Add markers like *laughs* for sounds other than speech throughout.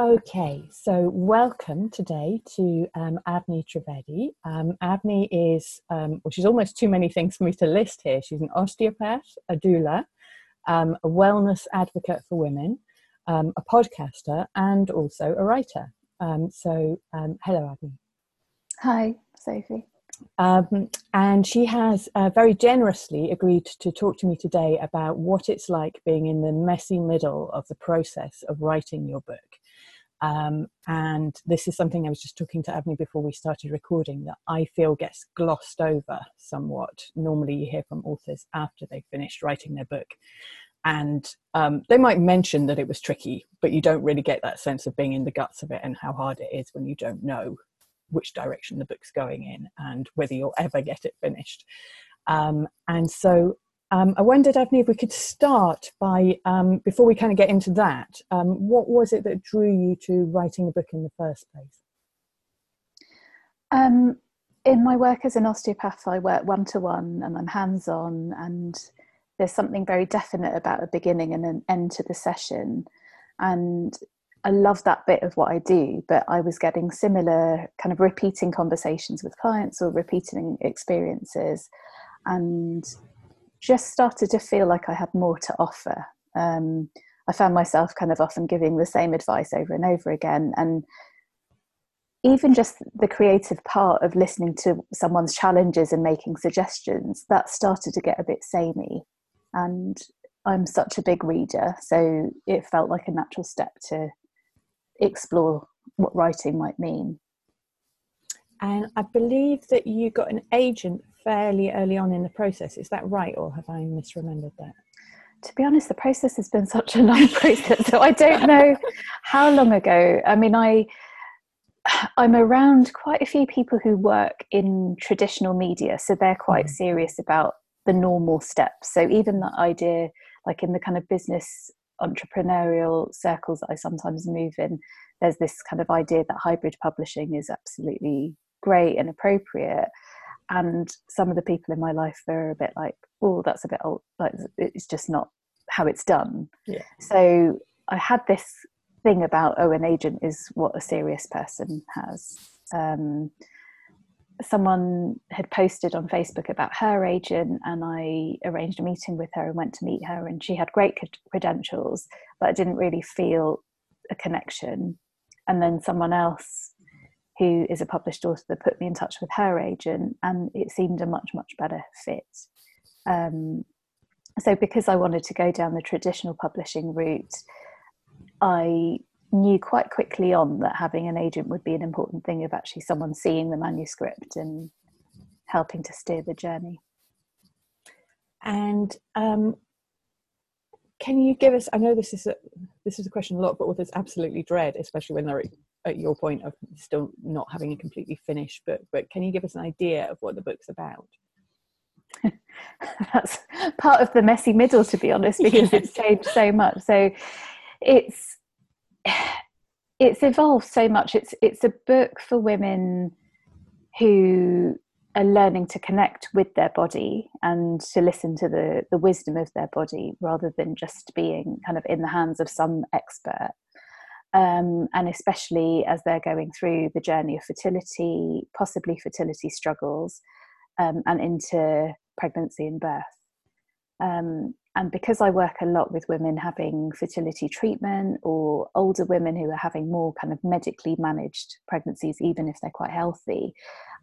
Okay, so welcome today to um, Avni Trivedi. Um, Avni is, um, well, she's almost too many things for me to list here. She's an osteopath, a doula, um, a wellness advocate for women, um, a podcaster, and also a writer. Um, so, um, hello, Avni. Hi, Sophie. Um, and she has uh, very generously agreed to talk to me today about what it's like being in the messy middle of the process of writing your book. Um, and this is something I was just talking to Avni before we started recording that I feel gets glossed over somewhat. Normally, you hear from authors after they've finished writing their book. And um, they might mention that it was tricky, but you don't really get that sense of being in the guts of it and how hard it is when you don't know which direction the book's going in and whether you'll ever get it finished. Um, and so um, I wondered, Avni, if we could start by, um, before we kind of get into that, um, what was it that drew you to writing a book in the first place? Um, in my work as an osteopath, I work one to one and I'm hands on, and there's something very definite about a beginning and an end to the session. And I love that bit of what I do, but I was getting similar kind of repeating conversations with clients or repeating experiences and just started to feel like I had more to offer. Um, I found myself kind of often giving the same advice over and over again. And even just the creative part of listening to someone's challenges and making suggestions, that started to get a bit samey. And I'm such a big reader, so it felt like a natural step to explore what writing might mean. And I believe that you got an agent fairly early on in the process. Is that right, or have I misremembered that? To be honest, the process has been such a long *laughs* process, so I don't know how long ago. I mean, I I'm around quite a few people who work in traditional media, so they're quite mm. serious about the normal steps. So even that idea, like in the kind of business entrepreneurial circles that I sometimes move in, there's this kind of idea that hybrid publishing is absolutely great and appropriate. And some of the people in my life are a bit like, oh, that's a bit old. Like it's just not how it's done. Yeah. So I had this thing about, oh, an agent is what a serious person has. Um, someone had posted on Facebook about her agent, and I arranged a meeting with her and went to meet her. And she had great credentials, but I didn't really feel a connection. And then someone else who is a published author that put me in touch with her agent, and it seemed a much, much better fit. Um, so, because I wanted to go down the traditional publishing route, I knew quite quickly on that having an agent would be an important thing of actually someone seeing the manuscript and helping to steer the journey. And um, can you give us? I know this is a this is a question a lot, but authors absolutely dread, especially when they're at your point of still not having a completely finished book. But can you give us an idea of what the book's about? *laughs* That's part of the messy middle, to be honest, because yes. it's changed so much. So it's *sighs* it's evolved so much. It's it's a book for women who are learning to connect with their body and to listen to the the wisdom of their body rather than just being kind of in the hands of some expert. Um, and especially as they're going through the journey of fertility, possibly fertility struggles, um, and into pregnancy and birth. Um, and because I work a lot with women having fertility treatment or older women who are having more kind of medically managed pregnancies, even if they're quite healthy,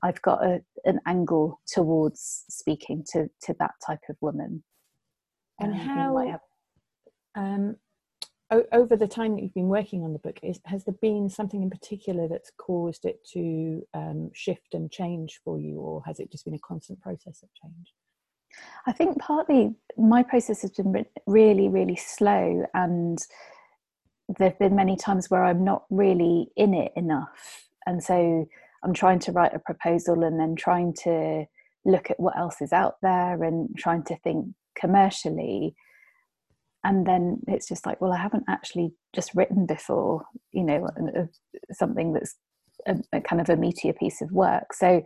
I've got a, an angle towards speaking to, to that type of woman. And um, how, have... um, o- over the time that you've been working on the book, is, has there been something in particular that's caused it to um, shift and change for you, or has it just been a constant process of change? I think partly my process has been really, really slow, and there have been many times where I'm not really in it enough. And so I'm trying to write a proposal and then trying to look at what else is out there and trying to think commercially. And then it's just like, well, I haven't actually just written before, you know, something that's a, a kind of a meatier piece of work. So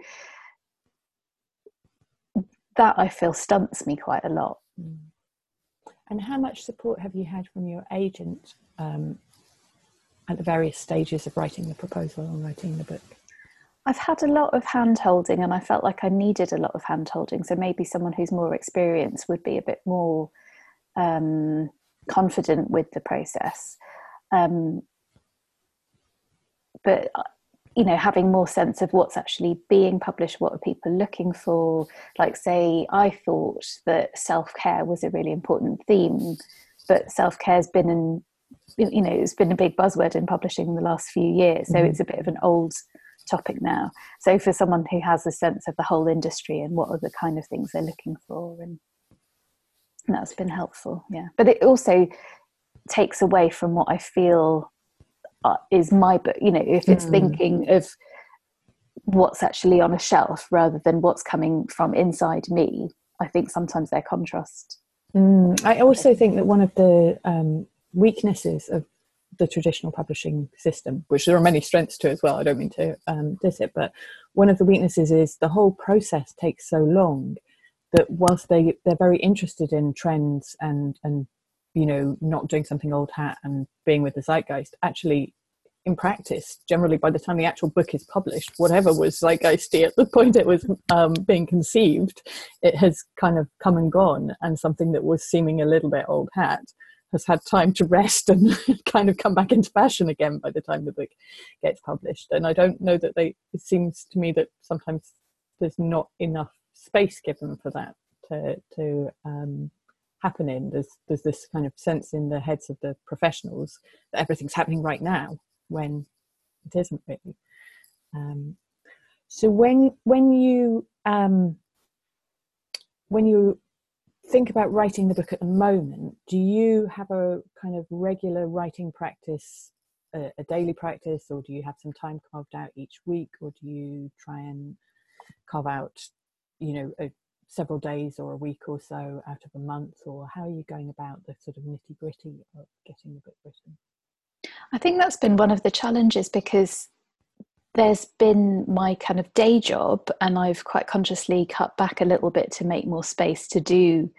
that I feel stunts me quite a lot. Mm. And how much support have you had from your agent um, at the various stages of writing the proposal and writing the book? I've had a lot of hand holding and I felt like I needed a lot of hand holding. So maybe someone who's more experienced would be a bit more um, confident with the process. Um, but uh, you know having more sense of what's actually being published what are people looking for like say i thought that self-care was a really important theme but self-care has been in you know it's been a big buzzword in publishing in the last few years so mm-hmm. it's a bit of an old topic now so for someone who has a sense of the whole industry and what are the kind of things they're looking for and that's been helpful yeah but it also takes away from what i feel uh, is my book you know if it's mm. thinking of what's actually on a shelf rather than what's coming from inside me i think sometimes they're contrast mm. i also think that one of the um, weaknesses of the traditional publishing system, which there are many strengths to as well. I don't mean to um, diss it, but one of the weaknesses is the whole process takes so long that whilst they they're very interested in trends and and you know not doing something old hat and being with the zeitgeist, actually in practice, generally by the time the actual book is published, whatever was zeitgeisty at the *laughs* point it was um, being conceived, it has kind of come and gone, and something that was seeming a little bit old hat has had time to rest *laughs* and kind of come back into fashion again by the time the book gets published. And I don't know that they, it seems to me that sometimes there's not enough space given for that to, to um, happen in. There's, there's this kind of sense in the heads of the professionals that everything's happening right now when it isn't really. Um, so when, when you, um, when you think about writing the book at the moment, do you have a kind of regular writing practice, a, a, daily practice, or do you have some time carved out each week, or do you try and carve out, you know, a, several days or a week or so out of a month, or how are you going about the sort of nitty gritty of getting the book written? I think that's been one of the challenges because there's been my kind of day job, and I've quite consciously cut back a little bit to make more space to do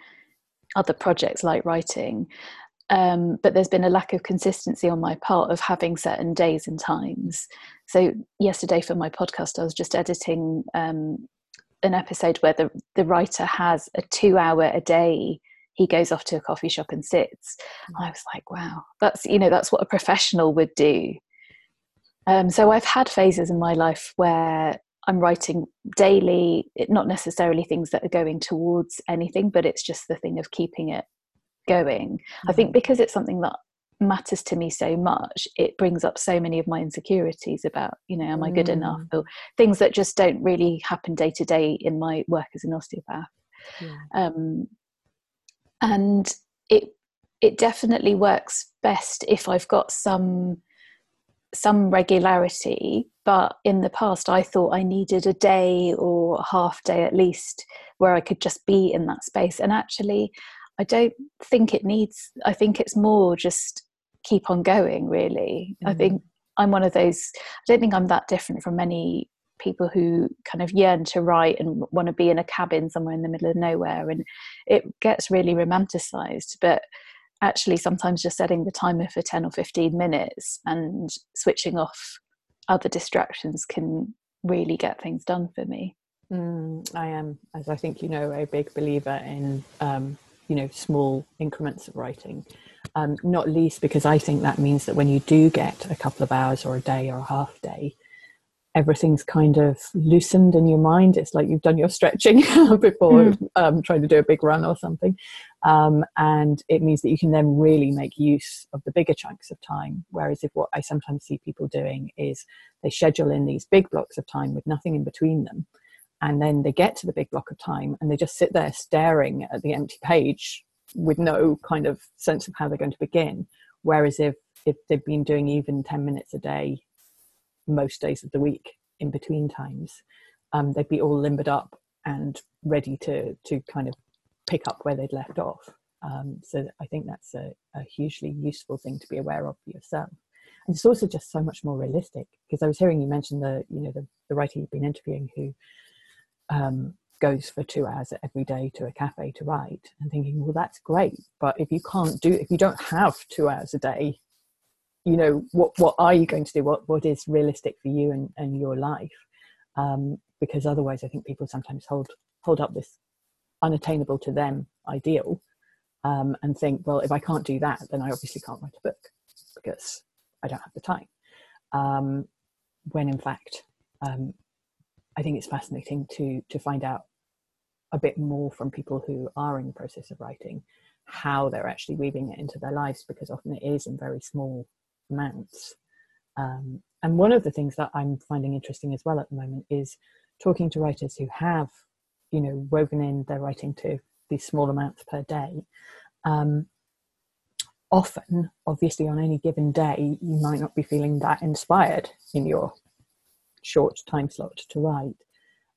other projects like writing. Um, but there's been a lack of consistency on my part of having certain days and times. So yesterday for my podcast, I was just editing um, an episode where the the writer has a two hour a day. He goes off to a coffee shop and sits. And I was like, wow, that's you know that's what a professional would do. Um, so I've had phases in my life where I'm writing daily, not necessarily things that are going towards anything, but it's just the thing of keeping it going. Mm-hmm. I think mm-hmm. because it's something that matters to me so much, it brings up so many of my insecurities about, you know, am I good mm. enough? Or things that just don't really happen day to day in my work as an osteopath. Yeah. Um, and it it definitely works best if I've got some some regularity, but in the past I thought I needed a day or half day at least where I could just be in that space. And actually, I don't think it needs, I think it's more just keep on going, really. Mm-hmm. I think I'm one of those, I don't think I'm that different from many people who kind of yearn to write and want to be in a cabin somewhere in the middle of nowhere. And it gets really romanticized. But actually sometimes just setting the timer for 10 or 15 minutes and switching off other distractions can really get things done for me mm, i am as i think you know a big believer in um, you know small increments of writing um, not least because i think that means that when you do get a couple of hours or a day or a half day everything's kind of loosened in your mind. It's like you've done your stretching *laughs* before mm. um, trying to do a big run or something. Um, and it means that you can then really make use of the bigger chunks of time. Whereas if what I sometimes see people doing is they schedule in these big blocks of time with nothing in between them. And then they get to the big block of time and they just sit there staring at the empty page with no kind of sense of how they're going to begin. Whereas if, if they've been doing even 10 minutes a day most days of the week in between times, um, they'd be all limbered up and ready to to kind of pick up where they'd left off. Um, so I think that's a, a, hugely useful thing to be aware of for yourself. And it's also just so much more realistic because I was hearing you mention the you know the, the writer you've been interviewing who um, goes for two hours every day to a cafe to write and thinking well that's great but if you can't do if you don't have two hours a day you know what what are you going to do? What what is realistic for you and, and your life? Um, because otherwise i think people sometimes hold hold up this unattainable to them ideal um, and think well if i can't do that then i obviously can't write a book because i don't have the time. Um, when in fact um, i think it's fascinating to to find out a bit more from people who are in the process of writing how they're actually weaving it into their lives because often it is in very small amounts. Um, and one of the things that I'm finding interesting as well at the moment is talking to writers who have, you know, woven in their writing to these small amounts per day. Um, often, obviously, on any given day, you might not be feeling that inspired in your short time slot to write.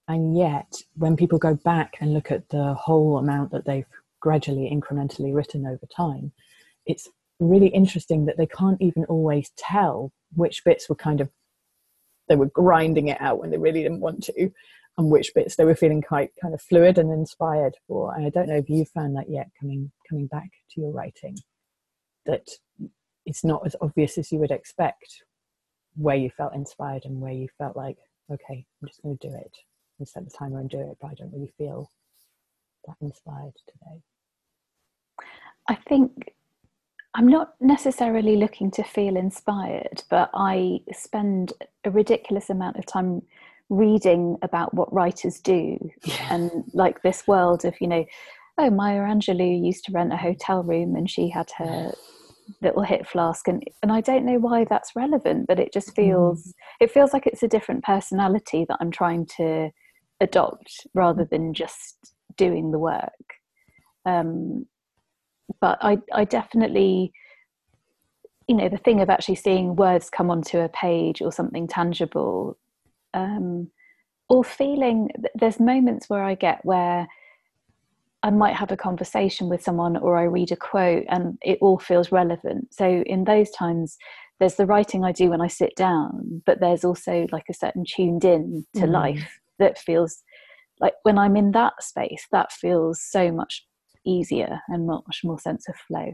And yet, when people go back and look at the whole amount that they've gradually, incrementally written over time, it's really interesting that they can't even always tell which bits were kind of they were grinding it out when they really didn't want to and which bits they were feeling quite kind of fluid and inspired for. And i don't know if you found that yet coming coming back to your writing that it's not as obvious as you would expect where you felt inspired and where you felt like okay i'm just going to do it and set the timer and do it but i don't really feel that inspired today i think I'm not necessarily looking to feel inspired, but I spend a ridiculous amount of time reading about what writers do yeah. and like this world of, you know, oh, Maya Angelou used to rent a hotel room and she had her little hit flask and and I don't know why that's relevant, but it just mm. feels mm. it feels like it's a different personality that I'm trying to adopt rather than just doing the work. Um, but I, I definitely, you know, the thing of actually seeing words come onto a page or something tangible, um, or feeling there's moments where I get where I might have a conversation with someone or I read a quote and it all feels relevant. So in those times, there's the writing I do when I sit down, but there's also like a certain tuned in to mm. life that feels like when I'm in that space, that feels so much easier and much more sense of flow.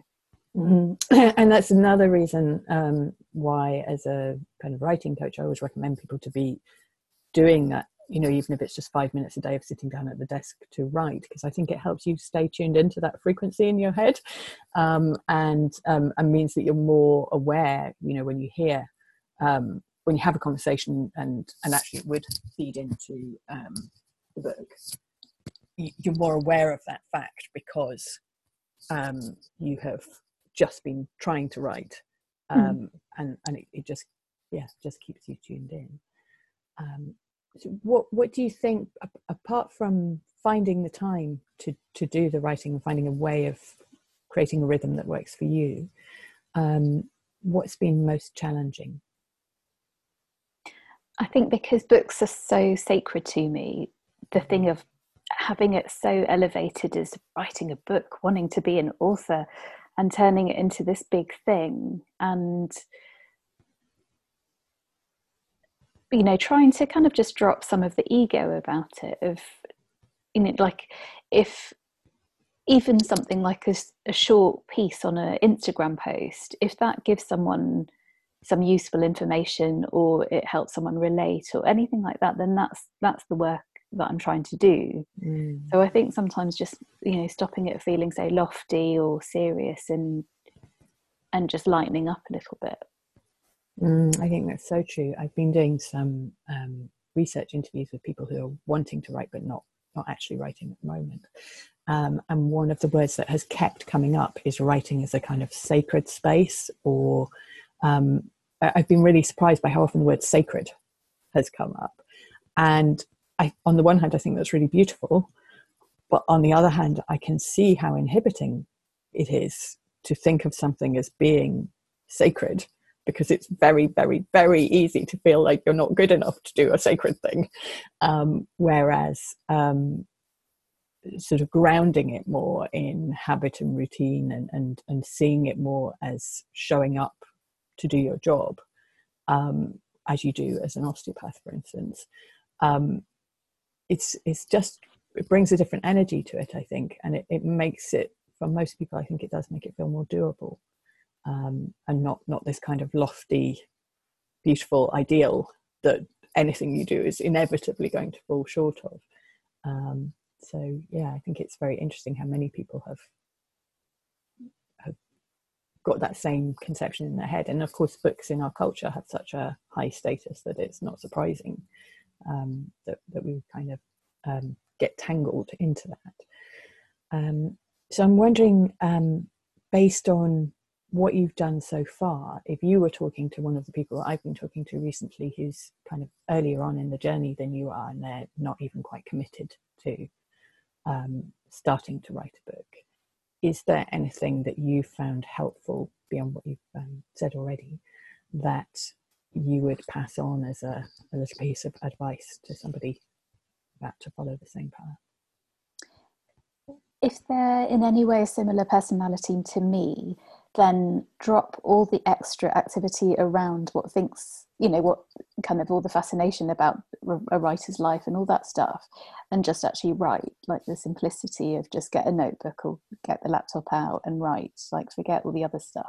Mm-hmm. *clears throat* And that's another reason um, why, as a kind of writing coach, I always recommend people to be doing that. You know, even if it's just five minutes a day of sitting down at the desk to write, because I think it helps you stay tuned into that frequency in your head, um, and um, and means that you're more aware. You know, when you hear um, when you have a conversation and and actually it would feed into um, the book you're more aware of that fact because um, you have just been trying to write hmm. um, mm. and and it, it, just yeah just keeps you tuned in um, so what what do you think apart from finding the time to to do the writing and finding a way of creating a rhythm that works for you um, what's been most challenging i think because books are so sacred to me the thing mm-hmm. of having it so elevated as writing a book, wanting to be an author, and turning it into this big thing, and you know, trying to kind of just drop some of the ego about it. Of you know, like if even something like a, a short piece on an Instagram post, if that gives someone some useful information or it helps someone relate or anything like that, then that's that's the work that I'm trying to do. Mm. So I think sometimes just you know stopping it feeling so lofty or serious and and just lightening up a little bit. Mm, I think that's so true. I've been doing some um, research interviews with people who are wanting to write but not not actually writing at the moment. Um, and one of the words that has kept coming up is writing as a kind of sacred space, or um, I've been really surprised by how often the word sacred has come up. And I, on the one hand, I think that's really beautiful, but on the other hand, I can see how inhibiting it is to think of something as being sacred because it's very, very, very easy to feel like you're not good enough to do a sacred thing. Um, whereas, um, sort of grounding it more in habit and routine and, and, and seeing it more as showing up to do your job, um, as you do as an osteopath, for instance, um, it's it's just it brings a different energy to it i think and it, it makes it for most people i think it does make it feel more doable um, and not not this kind of lofty, beautiful ideal that anything you do is inevitably going to fall short of. Um, so yeah, I think it's very interesting how many people have have got that same conception in their head. And of course, books in our culture have such a high status that it's not surprising um, that that we kind of um, get tangled into that. Um, so I'm wondering, um, based on what you've done so far, if you were talking to one of the people I've been talking to recently who's kind of earlier on in the journey than you are, and they're not even quite committed to um, starting to write a book, is there anything that you found helpful beyond what you've um, said already that you would pass on as a, a little piece of advice to somebody about to follow the same path? If they're in any way a similar personality to me, then drop all the extra activity around what thinks you know what kind of all the fascination about a writer's life and all that stuff and just actually write like the simplicity of just get a notebook or get the laptop out and write like forget all the other stuff.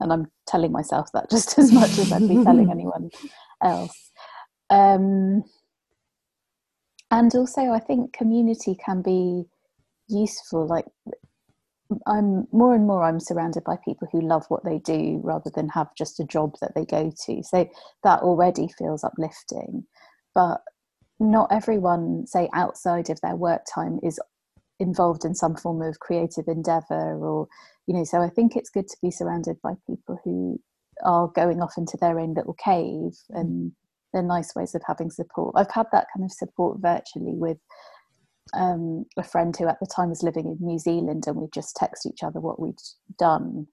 And i'm telling myself that *laughs* just as much as i'd be telling *laughs* anyone else. Um, and also i think community can be useful like I'm more and more I'm surrounded by people who love what they do rather than have just a job that they go to. So that already feels uplifting. But not everyone, say outside of their work time, is involved in some form of creative endeavor or you know so i think it's good to be surrounded by people who are going off into their own little cave mm. and they're nice ways of having support i've had that kind of support virtually with um, a friend who at the time was living in New Zealand, and we just text each other what we'd done,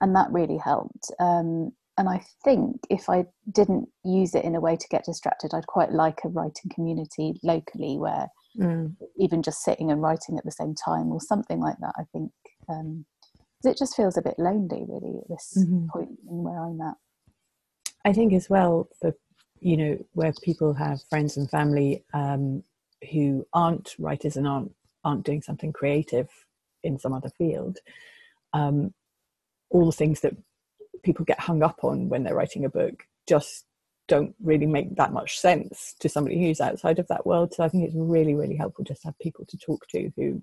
and that really helped. Um, and I think if I didn't use it in a way to get distracted, I'd quite like a writing community locally where mm. even just sitting and writing at the same time or something like that. I think um, it just feels a bit lonely, really, at this mm-hmm. point in where I'm at. I think as well for you know where people have friends and family um, who aren't writers and aren't aren't doing something creative in some other field um, all the things that people get hung up on when they're writing a book just don't really make that much sense to somebody who's outside of that world. So i think it's really really helpful just to have people to talk to who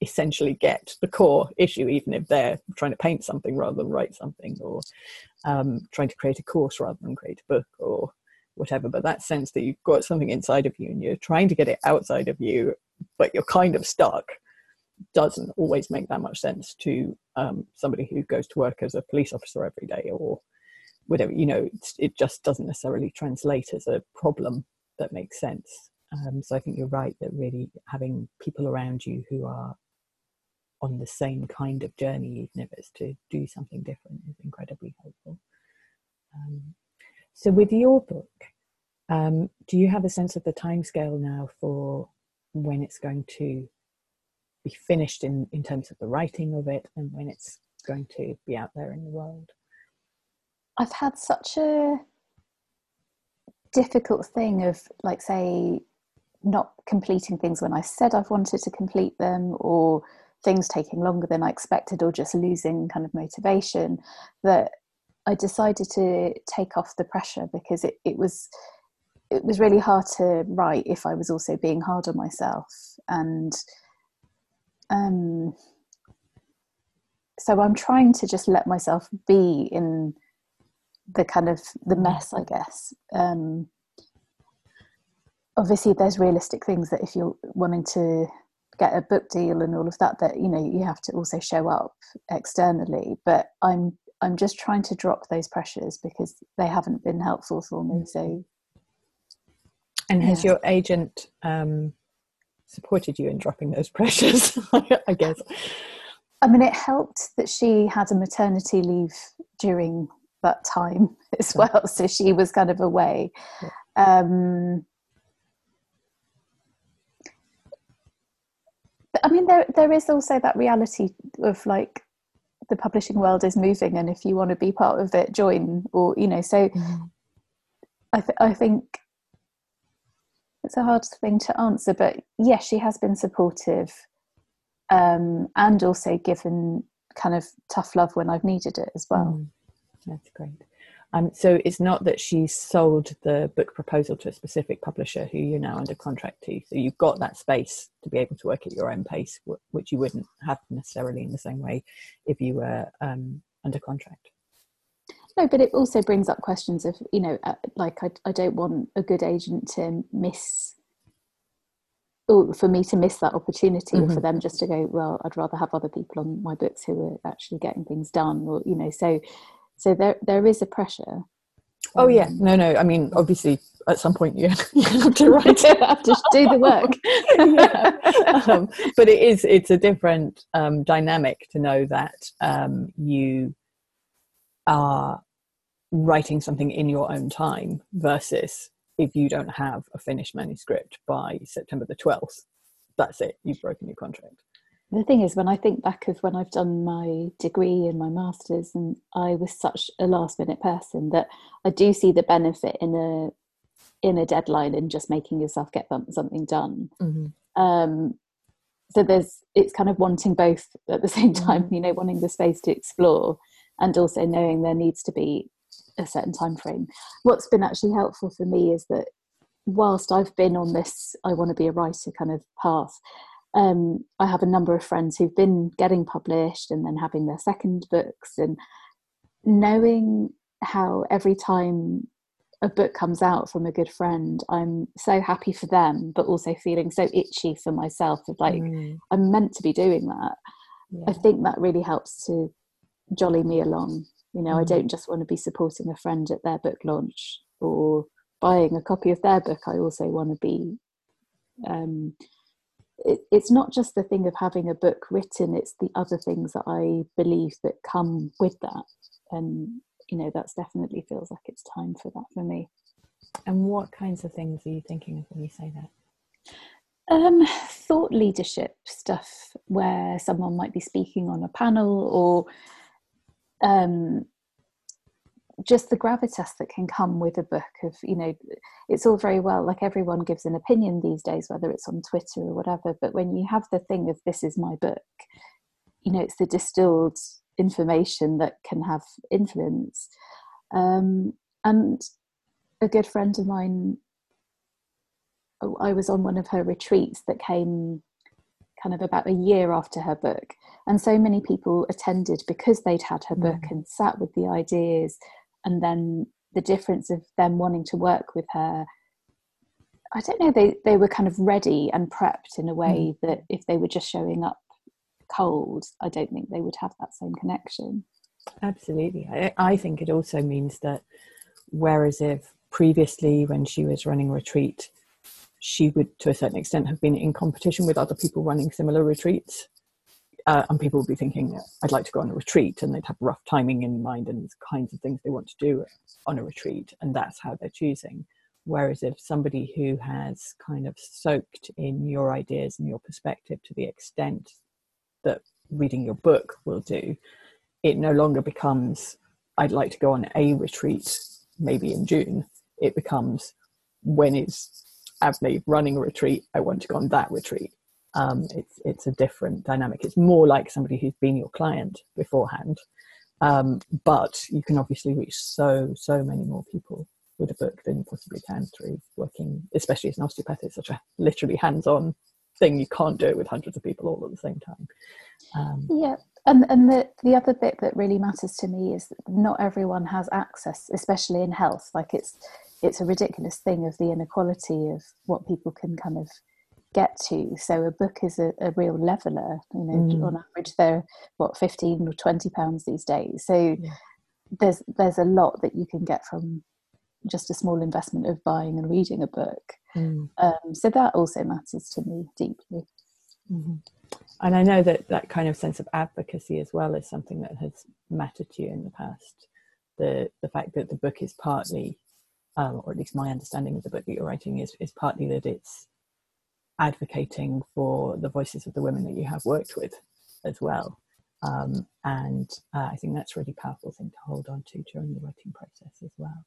essentially get the core issue even if they're trying to paint something rather than write something or um, trying to create a course rather than create a book or whatever but that sense that you've got something inside of you and you're trying to get it outside of you but you're kind of stuck doesn't always make that much sense to um, somebody who goes to work as a police officer every day or whatever you know it just doesn't necessarily translate as a problem that makes sense. Um, so i think you're right that really having people around you who are on the same kind of journey even if it's to do something different is incredibly helpful. Um, so, with your book, um, do you have a sense of the timescale now for when it's going to be finished in, in terms of the writing of it and when it's going to be out there in the world? I've had such a difficult thing of, like, say, not completing things when I said I've wanted to complete them, or things taking longer than I expected, or just losing kind of motivation. That I decided to take off the pressure because it, it was it was really hard to write if I was also being hard on myself. And um, so I'm trying to just let myself be in the kind of the mess I guess. Um, obviously there's realistic things that if you're wanting to get a book deal and all of that that you know you have to also show up externally. But I'm I'm just trying to drop those pressures because they haven't been helpful for me. So, and has yeah. your agent um, supported you in dropping those *laughs* pressures? *laughs* I guess. I mean, it helped that she had a maternity leave during that time *laughs* as well, so she was kind of away. Um, I mean, there there is also that reality of like the publishing world is moving and if you want to be part of it join or you know so mm. I, th- I think it's a hard thing to answer but yes she has been supportive um, and also given kind of tough love when I've needed it as well. Mm, that's great. Um, so it's not that she sold the book proposal to a specific publisher who you're now under contract to. So you've got that space to be able to work at your own pace, which you wouldn't have necessarily in the same way if you were um, under contract. No, but it also brings up questions of, you know, uh, like I, I don't want a good agent to miss or for me to miss that opportunity mm-hmm. or for them just to go well i'd rather have other people on my books who are actually getting things done or you know so so there there is a pressure oh yeah. no no. I mean obviously at some point you, *laughs* have to write *laughs* have to do the work. *laughs* Um, but it is it's a different um, dynamic to know that um, you are writing something in your own time versus if you don't have a finished manuscript by september the 12th that's it. You've broken your contract the thing is when i think back of when i've done my degree and my masters and i was such a last minute person that i do see the benefit in a in a deadline and just making yourself get something done mm-hmm. um, so there's it's kind of wanting both at the *laughs* same time mm-hmm. you know wanting the space to explore and also knowing there needs to be a certain time frame what's been actually helpful for me is that whilst i've been on this i want to be a writer kind of path um, I have a number of friends who've been getting published and then having their second books, and knowing how every time a book comes out from a good friend, I'm so happy for them, but also feeling so itchy for myself of like, mm. I'm meant to be doing that. Yeah. I think that really helps to jolly me along. You know, mm. I don't just want to be supporting a friend at their book launch or buying a copy of their book. I also want to be um, it, it's not just the thing of having a book written it's the other things that i believe that come with that. And you know that's definitely feels like it's time for that for me. And what kinds of things are you thinking of when you say that? Um, thought leadership stuff where someone might be speaking on a panel or um, just the gravitas that can come with a book of you know it's all very well like everyone gives an opinion these days whether it's on twitter or whatever but when you have the thing of this is my book you know it's the distilled information that can have influence um, and a good friend of mine i was on one of her retreats that came kind of about a year after her book and so many people attended because they'd had her book mm. and sat with the ideas and then the difference of them wanting to work with her i don't know they they were kind of ready and prepped in a way mm. that if they were just showing up cold i don't think they would have that same connection absolutely i, I think it also means that whereas if previously when she was running retreat she would to a certain extent have been in competition with other people running similar retreats uh, and people would be thinking, I'd like to go on a retreat, and they'd have rough timing in mind and kinds of things they want to do on a retreat, and that's how they're choosing. Whereas if somebody who has kind of soaked in your ideas and your perspective to the extent that reading your book will do, it no longer becomes, I'd like to go on a retreat, maybe in June. It becomes, when is Avni running a retreat? I want to go on that retreat um, it's it's a different dynamic. It's more like somebody who's been your client beforehand, um, but you can obviously reach so so many more people with a book than you possibly can through working, especially as an osteopath. It's such a literally hands-on thing. You can't do it with hundreds of people all at the same time. Um, yeah, and and the the other bit that really matters to me is that not everyone has access, especially in health. Like it's it's a ridiculous thing of the inequality of what people can kind of get to. So a book is a, a real leveler. You know, mm. on average, they're what fifteen or twenty pounds these days. So yeah. there's there's a lot that you can get from just a small investment of buying and reading a book. Mm. Um, so that also matters to me deeply. Mm-hmm. And I know that that kind of sense of advocacy as well is something that has mattered to you in the past. The the fact that the book is partly, um, or at least my understanding of the book that you're writing is is partly that it's advocating for the voices of the women that you have worked with as well. Um, and uh, I think that's a really powerful thing to hold on to during the writing process as well.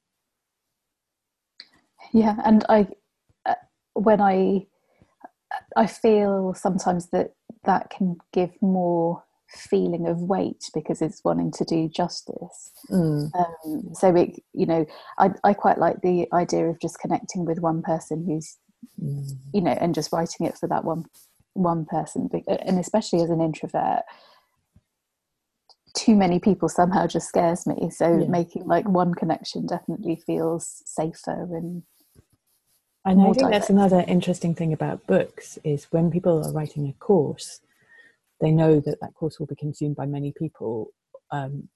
Yeah, and I, uh, when I, I feel sometimes that that can give more feeling of weight because it's wanting to do justice. Mm. Um, so it, you know, I, I quite like the idea of just connecting with one person who's, mm. you know, and just writing it for that one one person. And especially as an introvert, too many people somehow just scares me. So yeah. making like one connection definitely feels safer and. And I think that's another interesting thing about books is when people are writing a course, they know that that course will be consumed by many people um,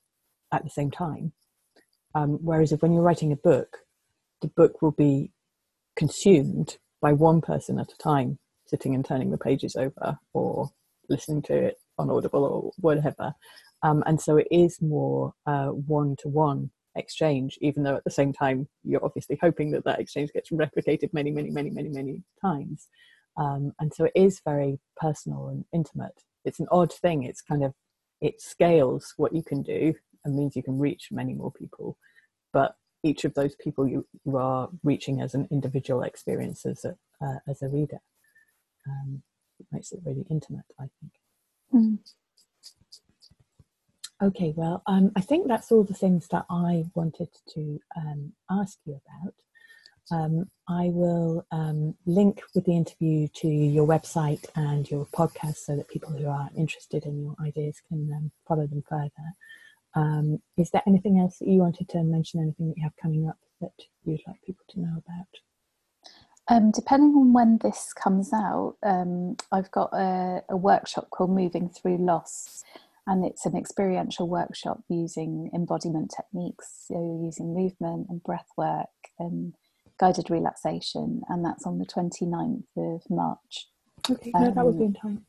at the same time. Um, whereas if when you're writing a book, the book will be consumed by one person at a time, sitting and turning the pages over or listening to it on Audible or whatever. Um, and so it is more one to one exchange, even though at the same time you're obviously hoping that that exchange gets replicated many, many, many, many, many times. Um, and so it is very personal and intimate it's an odd thing. It's kind of it scales what you can do and means you can reach many more people. But each of those people you, you are reaching as an individual experience as a uh, as a reader. Um, it makes it really intimate, I think. Mm. Okay, well, um, I think that's all the things that I wanted to um, ask you about. Um, I will um, link with the interview to your website and your podcast so that people who are interested in your ideas can um, follow them further. Um, is there anything else that you wanted to mention? Anything that you have coming up that you'd like people to know about? Um, depending on when this comes out, um, I've got a, a workshop called Moving Through Loss and it's an experiential workshop using embodiment techniques, so using movement and breath work and guided relaxation, and that's on the 29th of March. Okay, no, that would be in um, time.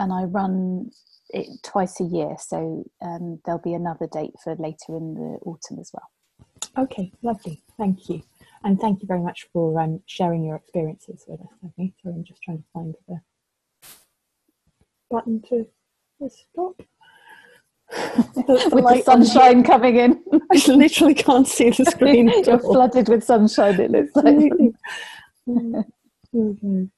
And I run it twice a year, so um, there'll be another date for later in the autumn as well. Okay, lovely. Thank you. And thank you very much for um, sharing your experiences with us, Avni. So I'm just trying to find the button to stop. *laughs* the, the with the sunshine coming in. *laughs* I literally can't see the *laughs* screen. You're flooded with sunshine, it looks like. okay.